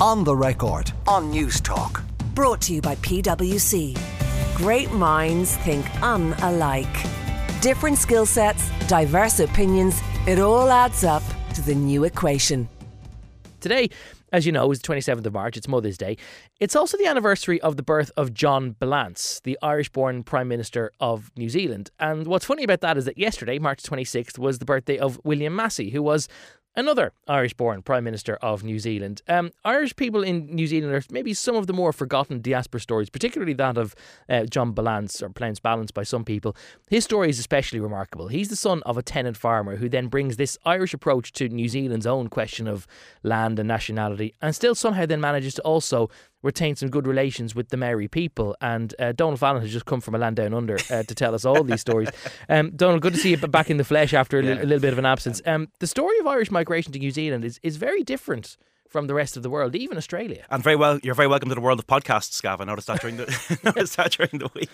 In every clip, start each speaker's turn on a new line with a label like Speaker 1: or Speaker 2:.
Speaker 1: On the record on Newstalk.
Speaker 2: Brought to you by PwC. Great minds think unalike. Different skill sets, diverse opinions. It all adds up to the new equation.
Speaker 3: Today, as you know, is the 27th of March. It's Mother's Day. It's also the anniversary of the birth of John Ballance, the Irish born Prime Minister of New Zealand. And what's funny about that is that yesterday, March 26th, was the birthday of William Massey, who was another Irish born Prime Minister of New Zealand. Um, Irish people in New Zealand are maybe some of the more forgotten diaspora stories, particularly that of uh, John Ballance, or Pronounced Balance by some people. His story is especially remarkable. He's the son of a tenant farmer who then brings this Irish approach to New Zealand's own question of land and nationality, and still somehow then manages to also retain some good relations with the Maori people. And uh, Donald Fallon has just come from a land down under uh, to tell us all these stories. Um, Donald, good to see you back in the flesh after a, yeah. li- a little bit of an absence. Um, the story of Irish migration to New Zealand is, is very different from the rest of the world, even Australia.
Speaker 4: And very well, you're very welcome to the world of podcasts, Gav. I noticed that during the noticed that during the week.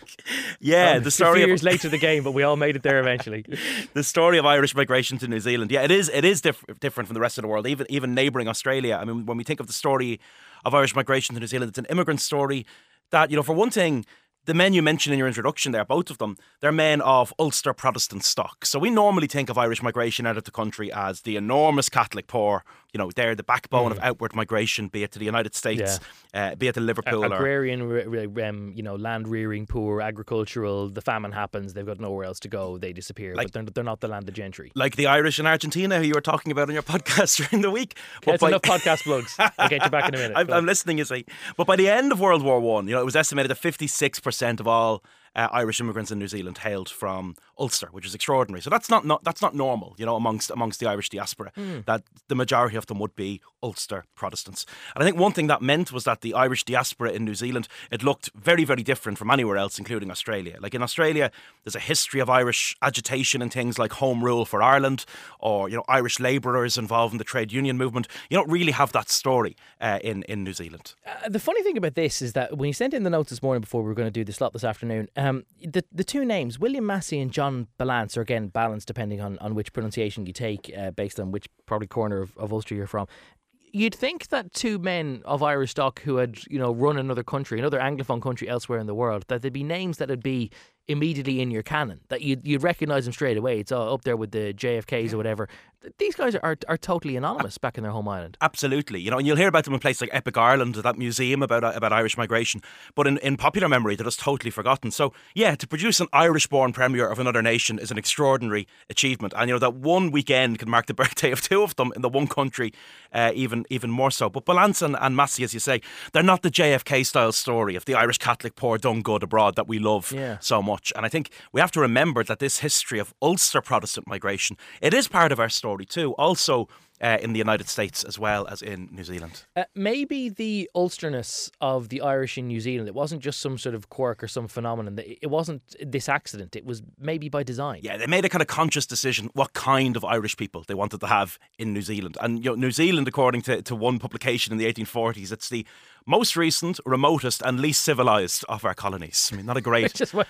Speaker 4: Yeah,
Speaker 3: um,
Speaker 4: the story.
Speaker 3: Few years of, late to the game, but we all made it there eventually.
Speaker 4: the story of Irish migration to New Zealand. Yeah, it is. It is diff- different from the rest of the world, even even neighbouring Australia. I mean, when we think of the story of Irish migration to New Zealand. It's an immigrant story that, you know, for one thing, the men you mentioned in your introduction there, both of them, they're men of Ulster Protestant stock. So we normally think of Irish migration out of the country as the enormous Catholic poor you know, they're the backbone mm. of outward migration, be it to the United States, yeah. uh, be it to Liverpool.
Speaker 3: A- agrarian, or, um, you know, land rearing poor, agricultural. The famine happens, they've got nowhere else to go, they disappear. Like, but they're, they're not the landed gentry.
Speaker 4: Like the Irish in Argentina, who you were talking about on your podcast during the week.
Speaker 3: But by... enough podcast plugs. I'll get you back in a minute.
Speaker 4: I'm, I'm listening, you see. But by the end of World War One, you know, it was estimated that 56% of all uh, Irish immigrants in New Zealand hailed from Ulster, which is extraordinary. So that's not, not that's not normal, you know, amongst amongst the Irish diaspora. Mm. That the majority of them would be Ulster Protestants. And I think one thing that meant was that the Irish diaspora in New Zealand it looked very very different from anywhere else, including Australia. Like in Australia, there's a history of Irish agitation and things like Home Rule for Ireland, or you know Irish labourers involved in the trade union movement. You don't really have that story uh, in in New Zealand.
Speaker 3: Uh, the funny thing about this is that when you sent in the notes this morning before we were going to do this slot this afternoon, um, the the two names William Massey and John Ballance, or again balance depending on, on which pronunciation you take, uh, based on which probably corner of, of Ulster you're from. You'd think that two men of Irish stock who had, you know, run another country, another Anglophone country elsewhere in the world, that there'd be names that would be immediately in your canon that you'd, you'd recognize them straight away. It's all up there with the JFKs or whatever. These guys are, are totally anonymous back in their home island.
Speaker 4: Absolutely, you know, and you'll hear about them in places like Epic Ireland, that museum about about Irish migration. But in, in popular memory, they're just totally forgotten. So yeah, to produce an Irish-born premier of another nation is an extraordinary achievement, and you know that one weekend can mark the birthday of two of them in the one country, uh, even even more so. But Ballance and, and Massey, as you say, they're not the JFK style story of the Irish Catholic poor done good abroad that we love yeah. so much much. And I think we have to remember that this history of Ulster Protestant migration, it is part of our story too. Also, uh, in the United States as well as in New Zealand.
Speaker 3: Uh, maybe the Ulsterness of the Irish in New Zealand, it wasn't just some sort of quirk or some phenomenon. It wasn't this accident. It was maybe by design.
Speaker 4: Yeah, they made a kind of conscious decision what kind of Irish people they wanted to have in New Zealand. And you know, New Zealand, according to, to one publication in the 1840s, it's the most recent, remotest, and least civilized of our colonies. I mean, not a great.
Speaker 3: just what,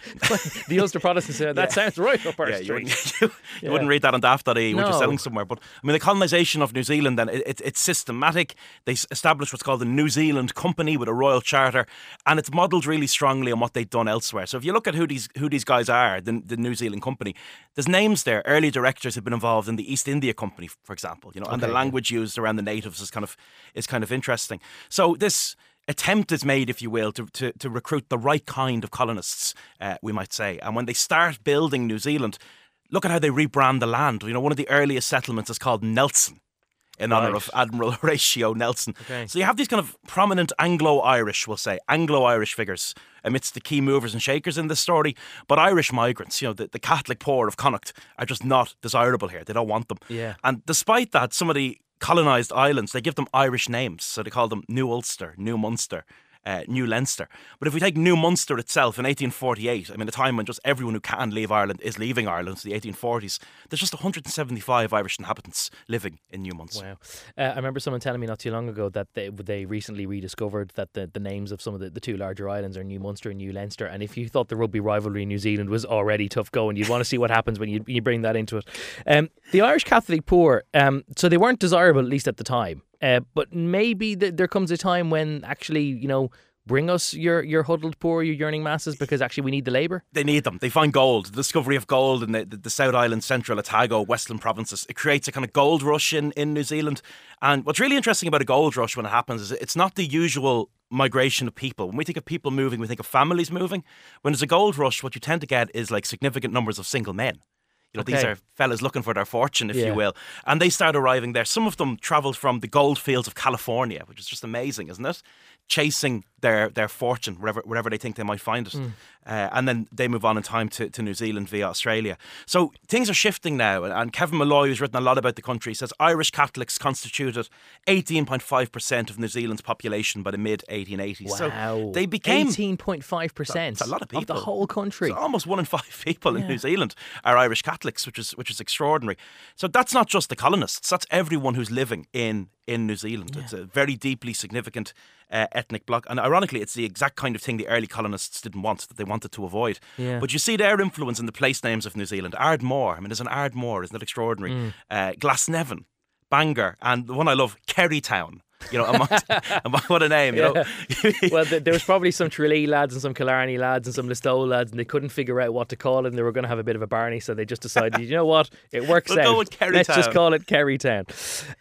Speaker 3: the Ulster Protestants said. That yeah. sounds right up our
Speaker 4: yeah,
Speaker 3: street.
Speaker 4: You wouldn't, you, yeah. wouldn't read that on daft.ie, no. which is selling somewhere. But I mean, the colonisation of New Zealand, then it, it, it's systematic. They established what's called the New Zealand Company with a royal charter, and it's modelled really strongly on what they've done elsewhere. So if you look at who these who these guys are, the, the New Zealand Company, there's names there. Early directors have been involved in the East India Company, for example. You know, okay, and the language used around the natives is kind of is kind of interesting. So this attempt is made, if you will, to, to, to recruit the right kind of colonists, uh, we might say. And when they start building New Zealand, look at how they rebrand the land. You know, one of the earliest settlements is called Nelson. In right. honour of Admiral Horatio Nelson. Okay. So you have these kind of prominent Anglo Irish, we'll say, Anglo Irish figures amidst the key movers and shakers in this story. But Irish migrants, you know, the, the Catholic poor of Connacht are just not desirable here. They don't want them.
Speaker 3: Yeah.
Speaker 4: And despite that, some of the colonised islands, they give them Irish names. So they call them New Ulster, New Munster, uh, New Leinster. But if we take New Munster itself in 1848, I mean, a time when just everyone who can leave Ireland is leaving Ireland, so the 1840s, there's just 175 Irish inhabitants living in New Munster.
Speaker 3: Wow. Uh, I remember someone telling me not too long ago that they, they recently rediscovered that the, the names of some of the, the two larger islands are New Munster and New Leinster. And if you thought the rugby rivalry in New Zealand was already tough going, you'd want to see what happens when you, you bring that into it. Um, the Irish Catholic poor, um, so they weren't desirable, at least at the time. Uh, but maybe th- there comes a time when actually, you know, bring us your, your huddled poor, your yearning masses, because actually we need the labour?
Speaker 4: They need them. They find gold. The discovery of gold in the, the, the, South Island, Central Otago, Western provinces. It creates a kind of gold rush in, in New Zealand. And what's really interesting about a gold rush when it happens is it's not the usual migration of people. When we think of people moving, we think of families moving. When there's a gold rush, what you tend to get is like significant numbers of single men. You know, okay. these are fellas looking for their fortune, if yeah. you will. And they start arriving there. Some of them travelled from the gold fields of California, which is just amazing, isn't it? Chasing their their fortune wherever wherever they think they might find it, mm. uh, and then they move on in time to, to New Zealand via Australia. So things are shifting now, and Kevin Malloy, who's written a lot about the country, says Irish Catholics constituted 18.5 percent of New Zealand's population by the mid 1880s.
Speaker 3: Wow.
Speaker 4: So they became
Speaker 3: 18.5 percent.
Speaker 4: a lot of people
Speaker 3: of the whole country.
Speaker 4: So almost one in five people yeah. in New Zealand are Irish Catholics, which is which is extraordinary. So that's not just the colonists; that's everyone who's living in in New Zealand. Yeah. It's a very deeply significant uh, ethnic bloc. And ironically, it's the exact kind of thing the early colonists didn't want, that they wanted to avoid.
Speaker 3: Yeah.
Speaker 4: But you see their influence in the place names of New Zealand. Ardmore, I mean, there's an Ardmore, isn't that extraordinary? Mm. Uh, Glasnevin, Bangor, and the one I love, Kerrytown you know, amongst, what a name, you yeah.
Speaker 3: know. well, there was probably some Tralee lads and some Killarney lads and some Listowel lads, and they couldn't figure out what to call it, and they were going to have a bit of a Barney, so they just decided, you know what, it works
Speaker 4: we'll
Speaker 3: out. Let's just call it Kerrytown.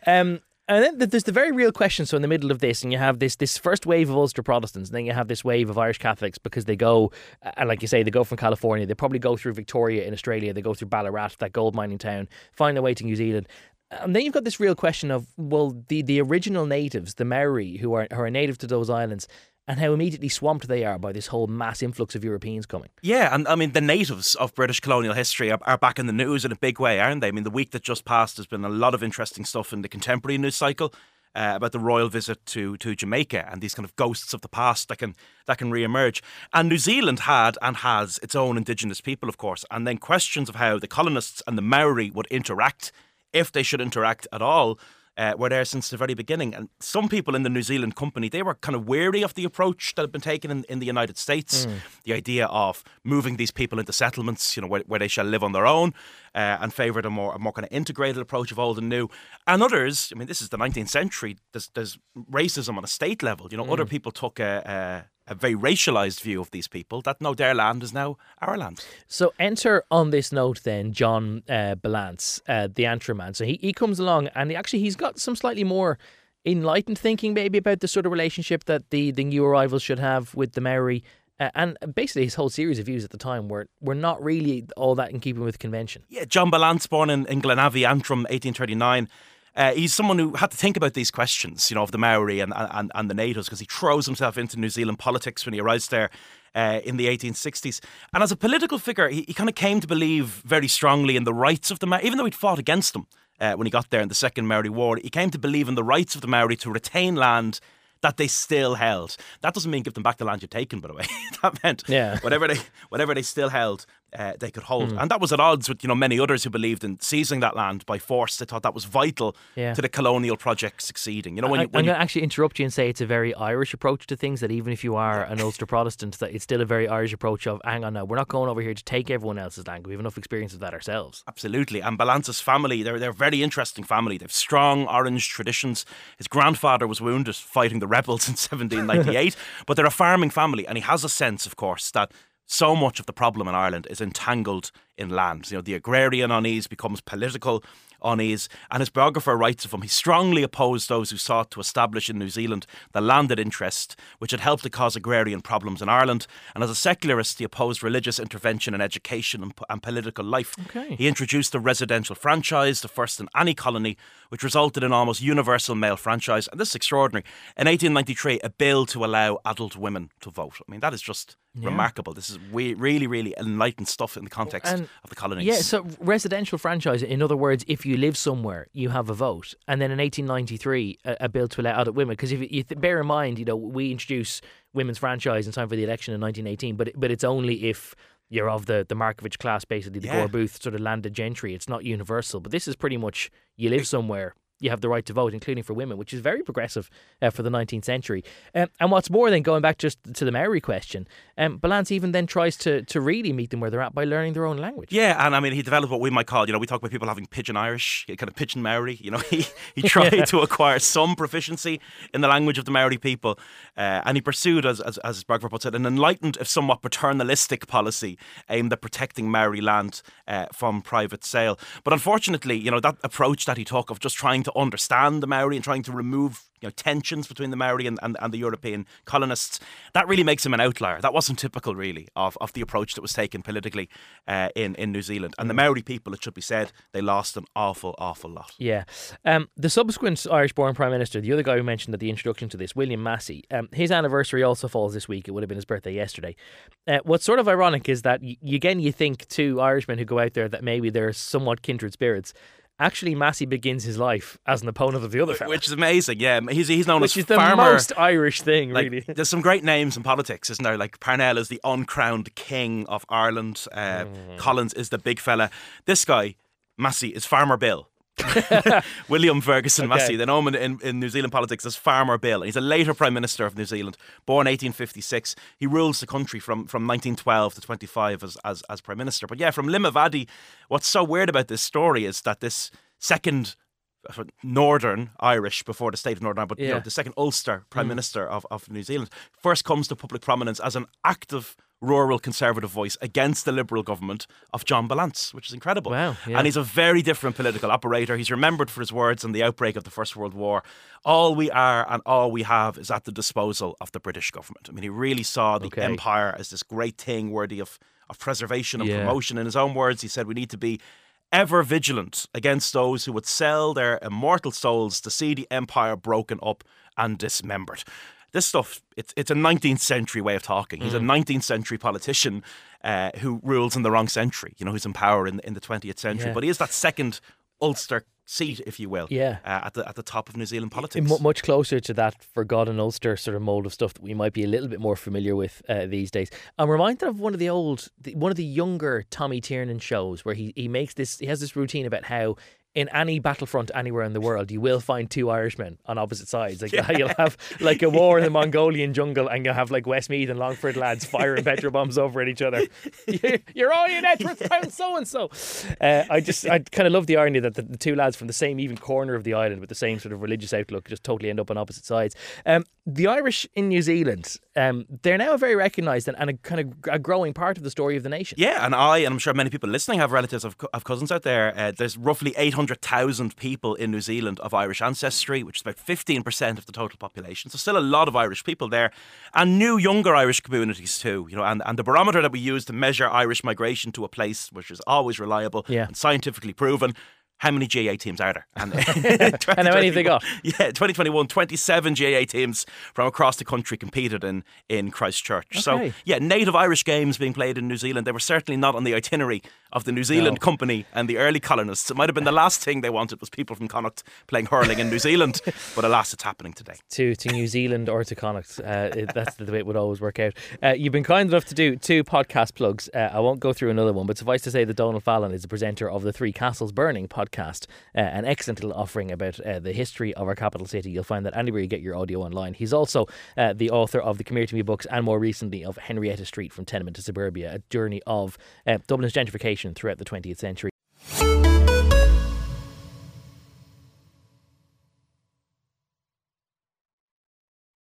Speaker 3: Um, and then there's the very real question. So in the middle of this, and you have this this first wave of Ulster Protestants, and then you have this wave of Irish Catholics because they go, and like you say, they go from California. They probably go through Victoria in Australia. They go through Ballarat, that gold mining town, find their way to New Zealand. And then you've got this real question of well, the the original natives, the Maori, who are who are native to those islands, and how immediately swamped they are by this whole mass influx of Europeans coming.
Speaker 4: Yeah, and I mean, the natives of British colonial history are, are, back in the news in a big way, aren't they? I mean, the week that just passed has been a lot of interesting stuff in the contemporary news cycle. Uh, about the royal visit to to Jamaica and these kind of ghosts of the past that can that can re-emerge. And New Zealand had and has its own indigenous people, of course, and then questions of how the colonists and the Maori would interact, if they should interact at all, uh, were there since the very beginning. And some people in the New Zealand company, they were kind of wary of the approach that had been taken in, in the United States. Mm. The idea of moving these people into settlements, you know, where, where they shall live on their own, uh, and favoured a more, a more kind of integrated approach of old and new. And others, I mean, this is the 19th century, there's, there's racism on a state level. You know, mm. other people took a, a a very racialized view of these people that no, their land is now our land.
Speaker 3: So enter on this note then John uh, Ballance, uh, the Antrim man. So he, he comes along and he actually he's got some slightly more enlightened thinking maybe about the sort of relationship that the, the new arrivals should have with the Maori. Uh, and basically, his whole series of views at the time were were not really all that in keeping with convention.
Speaker 4: Yeah, John Ballance, born in, in Glenavy, Antrim, 1839, uh, he's someone who had to think about these questions, you know, of the Maori and, and, and the natives, because he throws himself into New Zealand politics when he arrives there uh, in the 1860s. And as a political figure, he, he kind of came to believe very strongly in the rights of the Maori, even though he'd fought against them uh, when he got there in the Second Maori War. He came to believe in the rights of the Maori to retain land that they still held. That doesn't mean give them back the land you've taken, by the way. that meant
Speaker 3: yeah.
Speaker 4: whatever they whatever they still held, uh, they could hold. Mm. And that was at odds with you know many others who believed in seizing that land by force. They thought that was vital yeah. to the colonial project succeeding. You know, when
Speaker 3: I,
Speaker 4: you, when
Speaker 3: I'm going to actually interrupt you and say it's a very Irish approach to things. That even if you are an Ulster Protestant, that it's still a very Irish approach of hang on now, we're not going over here to take everyone else's land. We have enough experience of that ourselves.
Speaker 4: Absolutely. And Ballance's family, they're they're a very interesting family. They've strong Orange traditions. His grandfather was wounded fighting the rebels in 1798, but they're a farming family, and he has a sense, of course, that so much of the problem in Ireland is entangled in land. You know, the agrarian unease becomes political unease, and his biographer writes of him, he strongly opposed those who sought to establish in New Zealand the landed interest, which had helped to cause agrarian problems in Ireland. And as a secularist, he opposed religious intervention in education and, and political life.
Speaker 3: Okay.
Speaker 4: He introduced the residential franchise, the first in any colony, which resulted in almost universal male franchise. And this is extraordinary. In 1893, a bill to allow adult women to vote. I mean, that is just yeah. remarkable. This is we, really, really enlightened stuff in the context and, of the colonies.
Speaker 3: Yeah, so residential franchise, in other words, if you live somewhere, you have a vote. And then in 1893, a, a bill to allow adult women, because if you th- bear in mind, you know, we introduce women's franchise in time for the election in 1918, but but it's only if you're of the, the Markievicz class, basically the yeah. Gore Booth sort of landed gentry. It's not universal, but this is pretty much you live somewhere you have the right to vote, including for women, which is very progressive uh, for the 19th century. Um, and what's more, then going back just to the Maori question, um, Ballance even then tries to to really meet them where they're at by learning their own language.
Speaker 4: Yeah, and I mean he developed what we might call, you know, we talk about people having pidgin Irish, kind of pidgin Maori. You know, he he tried yeah. to acquire some proficiency in the language of the Maori people, uh, and he pursued, as as, as puts it, an enlightened, if somewhat paternalistic policy aimed at protecting Maori land uh, from private sale. But unfortunately, you know, that approach that he took of just trying to understand the Maori and trying to remove you know, tensions between the Maori and, and, and, the European colonists. That really makes him an outlier. That wasn't typical, really, of, of the approach that was taken politically uh, in, in New Zealand. And the mm. Maori people, it should be said, they lost an awful, awful lot.
Speaker 3: Yeah. Um, the subsequent Irish born Prime Minister, the other guy who mentioned at the introduction to this, William Massey, um, his anniversary also falls this week. It would have been his birthday yesterday. Uh, what's sort of ironic is that, y- again, you think two Irishmen who go out there that maybe they're somewhat kindred spirits actually Massey begins his life as an opponent of the other fella.
Speaker 4: Which is amazing, yeah. He's, he's known
Speaker 3: Which
Speaker 4: as
Speaker 3: is the
Speaker 4: farmer.
Speaker 3: most Irish thing,
Speaker 4: like,
Speaker 3: really.
Speaker 4: There's some great names in politics, isn't there? Like Parnell is the uncrowned king of Ireland. Uh, mm. Collins is the big fella. This guy, Massey, is Farmer Bill. William Ferguson okay. Massey, the him in, in, New Zealand politics as Farmer Bill. He's a later Prime Minister of New Zealand, born 1856. He rules the country from, from 1912 to 25 as, as, as Prime Minister. But yeah, from Limavady, what's so weird about this story is that this second uh, Northern Irish before the state of Northern Ireland, but yeah. you know, the second Ulster Prime mm. Minister of, of New Zealand first comes to public prominence as an active rural conservative voice against the Liberal government of John Ballance, which is incredible.
Speaker 3: Wow, yeah.
Speaker 4: And he's a very different political operator. He's remembered for his words in the outbreak of the First World War. All we are and all we have is at the disposal of the British government. I mean, he really saw the okay. empire as this great thing worthy of, of preservation and yeah. promotion. In his own words, he said, We need to be ever vigilant against those who would sell their immortal souls to see the empire broken up and dismembered this stuff it's it's a 19th century way of talking. He's mm. a 19th century politician uh, who rules in the wrong century. You know, who's in power in in the 20th century. Yeah. But he is that second Ulster seat, if you will,
Speaker 3: yeah,
Speaker 4: uh, at the at the top of New Zealand politics.
Speaker 3: M- much closer to that forgotten Ulster sort of mold of stuff that we might be a little bit more familiar with uh, these days. I'm reminded of one of the old, one of the younger Tommy Tiernan shows where he he makes this, he has this routine about how in any battlefront anywhere in the world, you will find two Irishmen on opposite sides. Like yeah. you'll have like a war in the Mongolian jungle, and you'll have like Westmeath and Longford lads firing petrol bombs over at each other. You're all in Edgeworth Town, so and so. I just I kind of love the irony that the, the, two lads from the same even corner of the island with the same sort of religious outlook just totally end up on opposite sides. Um, the Irish in New Zealand, um, they're now a very recognised and, and, a kind of a growing part of the story of the nation.
Speaker 4: Yeah, and I, and I'm sure many people listening have relatives of, of cousins out there. Uh, there's roughly 800,000 people in New Zealand of Irish ancestry, which is about 15% of the total population. So still a lot of Irish people there, and new younger Irish communities too. You know, and, and the barometer that we use to measure Irish migration to a place, which is always reliable yeah. and scientifically proven, how many GAA teams are there?
Speaker 3: And, and how many have they got?
Speaker 4: Yeah, 2021, 27 GAA teams from across the country competed in, in Christchurch. Okay. So, yeah, native Irish games being played in New Zealand. They were certainly not on the itinerary of the New Zealand no. Company and the early colonists. It might have been the last thing they wanted was people from Connacht playing hurling in New Zealand, but alas, it's happening today.
Speaker 3: To to New Zealand or to Connacht, uh, it, that's the way it would always work out. Uh, you've been kind enough to do two podcast plugs. Uh, I won't go through another one, but suffice to say that Donald Fallon is the presenter of the Three Castles Burning podcast, uh, an excellent little offering about uh, the history of our capital city. You'll find that anywhere you get your audio online. He's also uh, the author of the Come Here To Me books and more recently of Henrietta Street from Tenement to Suburbia, a journey of Dublin's gentrification throughout the 20th century.